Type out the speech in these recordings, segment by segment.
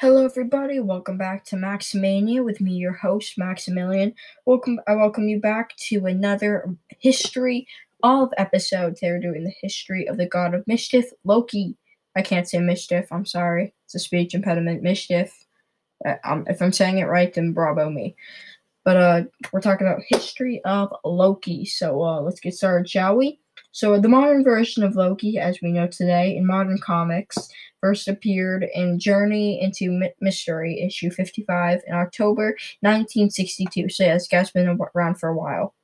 Hello, everybody. Welcome back to Maximania with me, your host Maximilian. Welcome. I welcome you back to another history of episodes. They're doing the history of the god of mischief, Loki. I can't say mischief. I'm sorry. It's a speech impediment. Mischief. Uh, um, if I'm saying it right, then bravo me. But uh, we're talking about history of Loki. So uh, let's get started, shall we? So the modern version of Loki, as we know today in modern comics, first appeared in Journey into Mystery, issue 55, in October 1962. So yeah, this guy's been around for a while.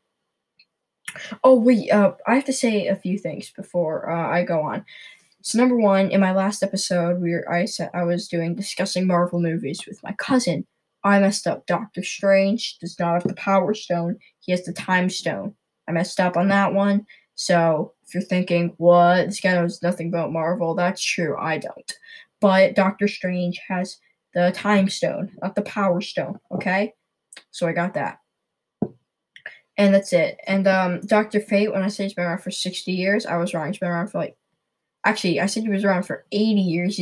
Oh wait, uh, I have to say a few things before uh, I go on. So number one, in my last episode, we were, I said I was doing discussing Marvel movies with my cousin. I messed up. Doctor Strange does not have the Power Stone. He has the Time Stone. I messed up on that one. So if you're thinking, what? This guy knows nothing about Marvel, that's true. I don't. But Doctor Strange has the Time Stone, not the Power Stone. Okay? So I got that. And that's it. And um, Doctor Fate, when I say he's been around for 60 years, I was wrong. He's been around for like. Actually, I said he was around for 80 years.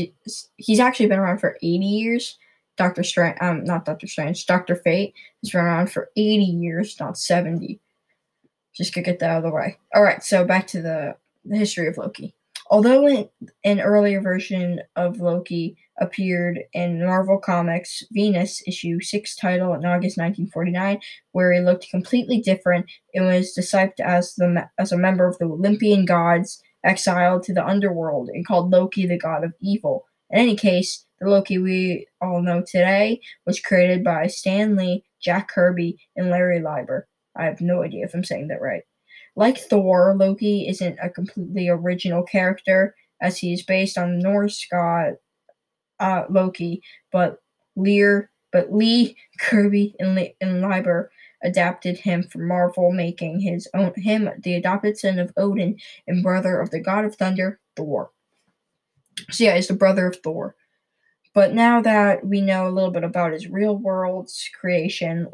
He's actually been around for 80 years. Doctor Strange, um, not Doctor Strange, Doctor Fate has been around for 80 years, not 70. Just to get that out of the way. All right, so back to the, the history of Loki. Although in, an earlier version of Loki appeared in Marvel Comics Venus issue 6 title in August 1949, where he looked completely different, it was described as the as a member of the Olympian gods exiled to the underworld and called Loki the god of evil. In any case, the Loki we all know today was created by Stan Lee, Jack Kirby, and Larry Lieber. I have no idea if I'm saying that right. Like Thor, Loki isn't a completely original character, as he is based on Norse god uh, Loki, but Lear, but Lee, Kirby, and, Le- and Lieber adapted him for Marvel, making his own him the adopted son of Odin and brother of the god of thunder, Thor. So yeah, he's the brother of Thor. But now that we know a little bit about his real world's creation,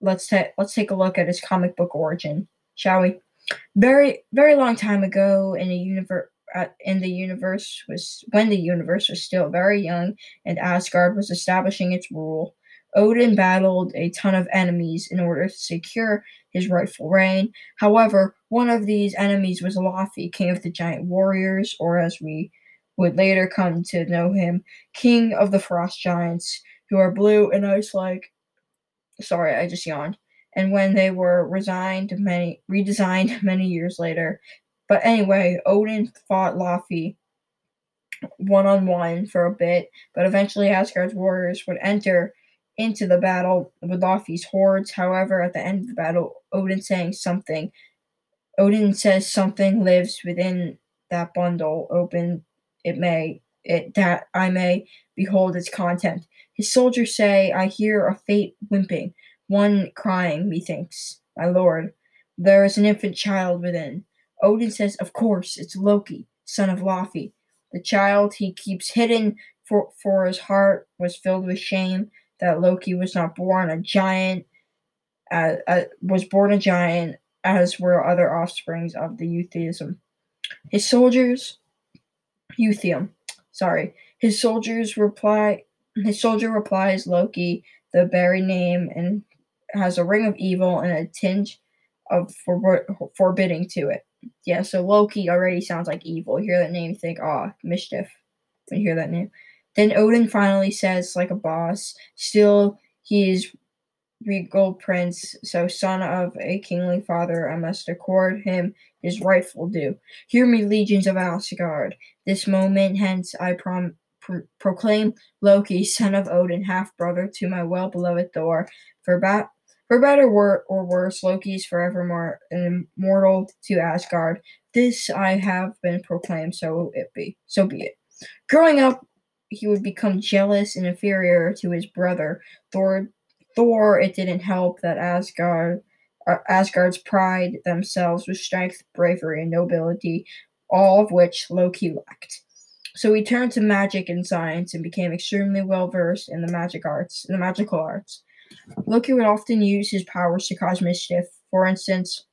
let's ta- let's take a look at his comic book origin, shall we? Very very long time ago in a universe uh, in the universe was when the universe was still very young and Asgard was establishing its rule. Odin battled a ton of enemies in order to secure his rightful reign. However, one of these enemies was Laufey, king of the giant warriors, or as we would later come to know him, king of the frost giants, who are blue and ice like. Sorry, I just yawned. And when they were resigned many redesigned many years later. But anyway, Odin fought Laufey one on one for a bit, but eventually Asgard's warriors would enter into the battle with Laufey's hordes. However, at the end of the battle, Odin saying something. Odin says something lives within that bundle. Open it may it that I may behold its content. His soldiers say, I hear a fate whimpering, one crying, methinks, my lord. There is an infant child within. Odin says, Of course, it's Loki, son of Laufey. The child he keeps hidden, for, for his heart was filled with shame that Loki was not born a giant, uh, uh, was born a giant, as were other offsprings of the Euthyism. His soldiers, Euthium, sorry, his soldiers reply his soldier replies Loki, the very name, and has a ring of evil and a tinge of for- forbidding to it. Yeah, so Loki already sounds like evil. Hear that name, think, ah, mischief. When you hear that name. Then Odin finally says, like a boss, still he is regal prince, so son of a kingly father, I must accord him his rightful due. Hear me, legions of Asgard. This moment hence I prom- proclaim Loki, son of Odin, half brother to my well beloved Thor. For, ba- for better or, or worse, Loki is forevermore immortal to Asgard. This I have been proclaimed, so it be. So be it. Growing up, he would become jealous and inferior to his brother. Thor, Thor, it didn't help that Asgard, uh, Asgard's pride themselves with strength, bravery, and nobility, all of which Loki lacked. So he turned to magic and science and became extremely well versed in the magic arts, the magical arts. Loki would often use his powers to cause mischief. For instance,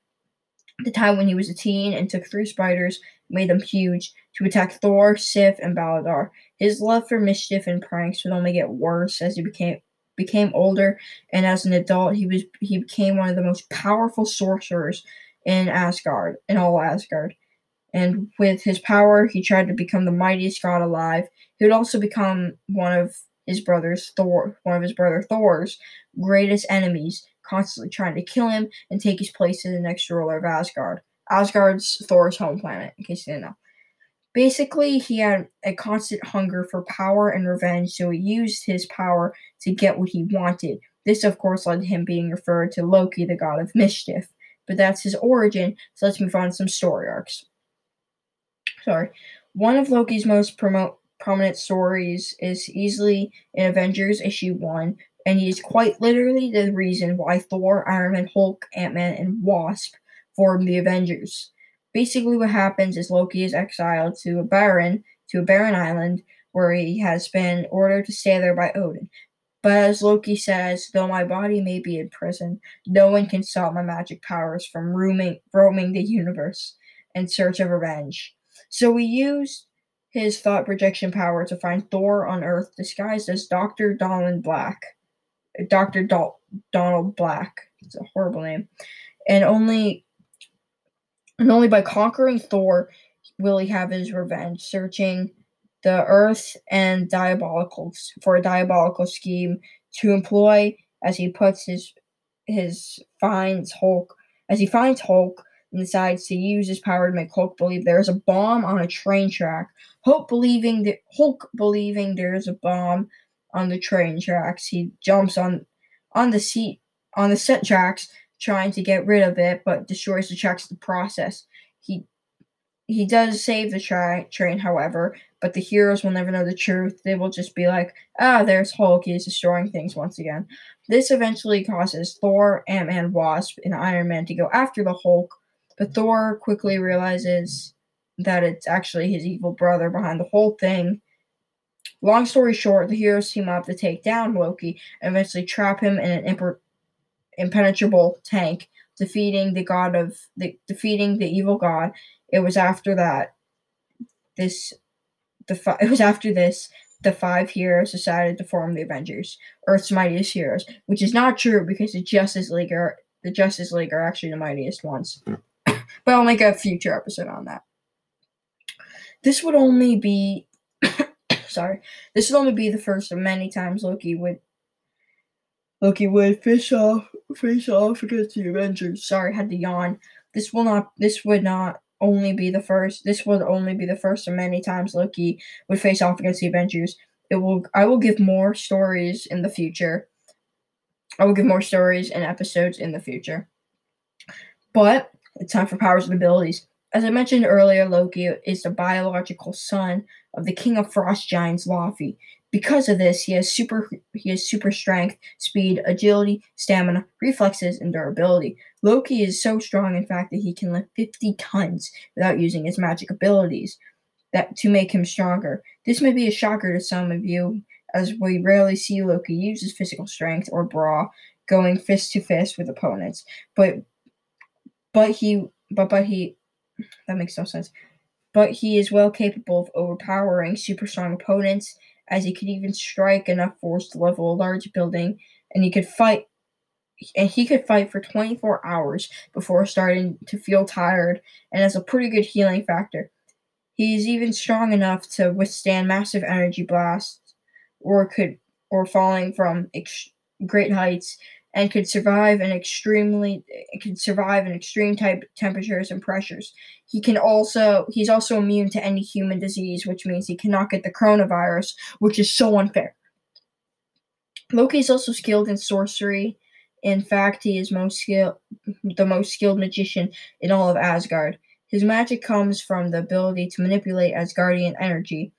the time when he was a teen and took three spiders, made them huge, to attack Thor, Sif, and Baldur. His love for mischief and pranks would only get worse as he became became older, and as an adult, he was he became one of the most powerful sorcerers in Asgard, in all Asgard. And with his power, he tried to become the mightiest god alive. He would also become one of his brother's Thor, one of his brother Thor's greatest enemies, constantly trying to kill him and take his place as the next ruler of Asgard. Asgard's Thor's home planet, in case you didn't know. Basically, he had a constant hunger for power and revenge, so he used his power to get what he wanted. This, of course, led to him being referred to Loki, the god of mischief. But that's his origin, so let's move on to some story arcs. Sorry. One of Loki's most promo- prominent stories is easily in Avengers issue 1, and he is quite literally the reason why Thor, Iron Man, Hulk, Ant Man, and Wasp formed the Avengers. Basically, what happens is Loki is exiled to a barren to a barren island where he has been ordered to stay there by Odin. But as Loki says, though my body may be in prison, no one can stop my magic powers from roaming, roaming the universe in search of revenge. So we use his thought projection power to find Thor on Earth disguised as Dr. Donald Black. Dr. Dal- Donald Black. It's a horrible name. And only and only by conquering Thor will he have his revenge, searching the earth and diabolical for a diabolical scheme to employ as he puts his his finds Hulk as he finds Hulk and decides to use his power to make Hulk believe there is a bomb on a train track. Hulk believing that Hulk believing there is a bomb on the train tracks. He jumps on on the seat on the set tracks trying to get rid of it, but destroys the tracks in the process. He he does save the tra- train, however, but the heroes will never know the truth. They will just be like, ah, there's Hulk. He's destroying things once again. This eventually causes Thor, Ant Man, Wasp, and Iron Man to go after the Hulk, but Thor quickly realizes that it's actually his evil brother behind the whole thing. Long story short, the heroes team up to take down Loki and eventually trap him in an imper- impenetrable tank, defeating the god of the defeating the evil god. It was after that this the fi- it was after this the five heroes decided to form the Avengers, Earth's mightiest heroes, which is not true because the Justice League are the Justice League are actually the mightiest ones. but I'll make a future episode on that. This would only be sorry. This would only be the first of many times Loki would Loki would fish off face off against the Avengers. Sorry, had to yawn. This will not this would not only be the first this would only be the first of many times Loki would face off against the Avengers. It will I will give more stories in the future. I will give more stories and episodes in the future. But it's time for powers and abilities. As I mentioned earlier, Loki is the biological son of the king of frost giants, Laufey. Because of this, he has super he has super strength, speed, agility, stamina, reflexes, and durability. Loki is so strong, in fact, that he can lift 50 tons without using his magic abilities that to make him stronger. This may be a shocker to some of you, as we rarely see Loki use his physical strength or brawl going fist to fist with opponents. But but he but but he that makes no sense. But he is well capable of overpowering super strong opponents as he could even strike enough force to level a large building, and he could fight and he could fight for 24 hours before starting to feel tired and has a pretty good healing factor. He is even strong enough to withstand massive energy blasts or could or falling from ex- great heights and could survive an extremely could survive in extreme type temperatures and pressures. He can also he's also immune to any human disease, which means he cannot get the coronavirus, which is so unfair. Loki is also skilled in sorcery. In fact, he is most skill the most skilled magician in all of Asgard. His magic comes from the ability to manipulate Asgardian energy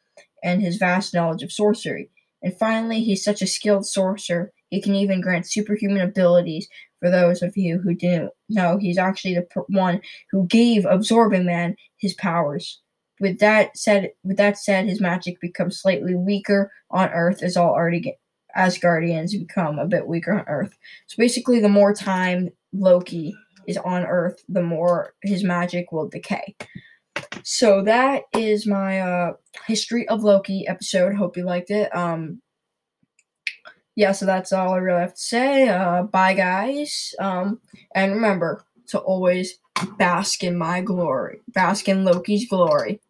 and his vast knowledge of sorcery. And finally, he's such a skilled sorcerer, he can even grant superhuman abilities for those of you who didn't know. He's actually the one who gave Absorbing Man his powers. With that said, with that said, his magic becomes slightly weaker on Earth as all already Asgardians become a bit weaker on Earth. So basically, the more time Loki is on Earth, the more his magic will decay. So that is my uh history of Loki episode. Hope you liked it. Um yeah, so that's all I really have to say. Uh bye guys. Um and remember to always bask in my glory. Bask in Loki's glory.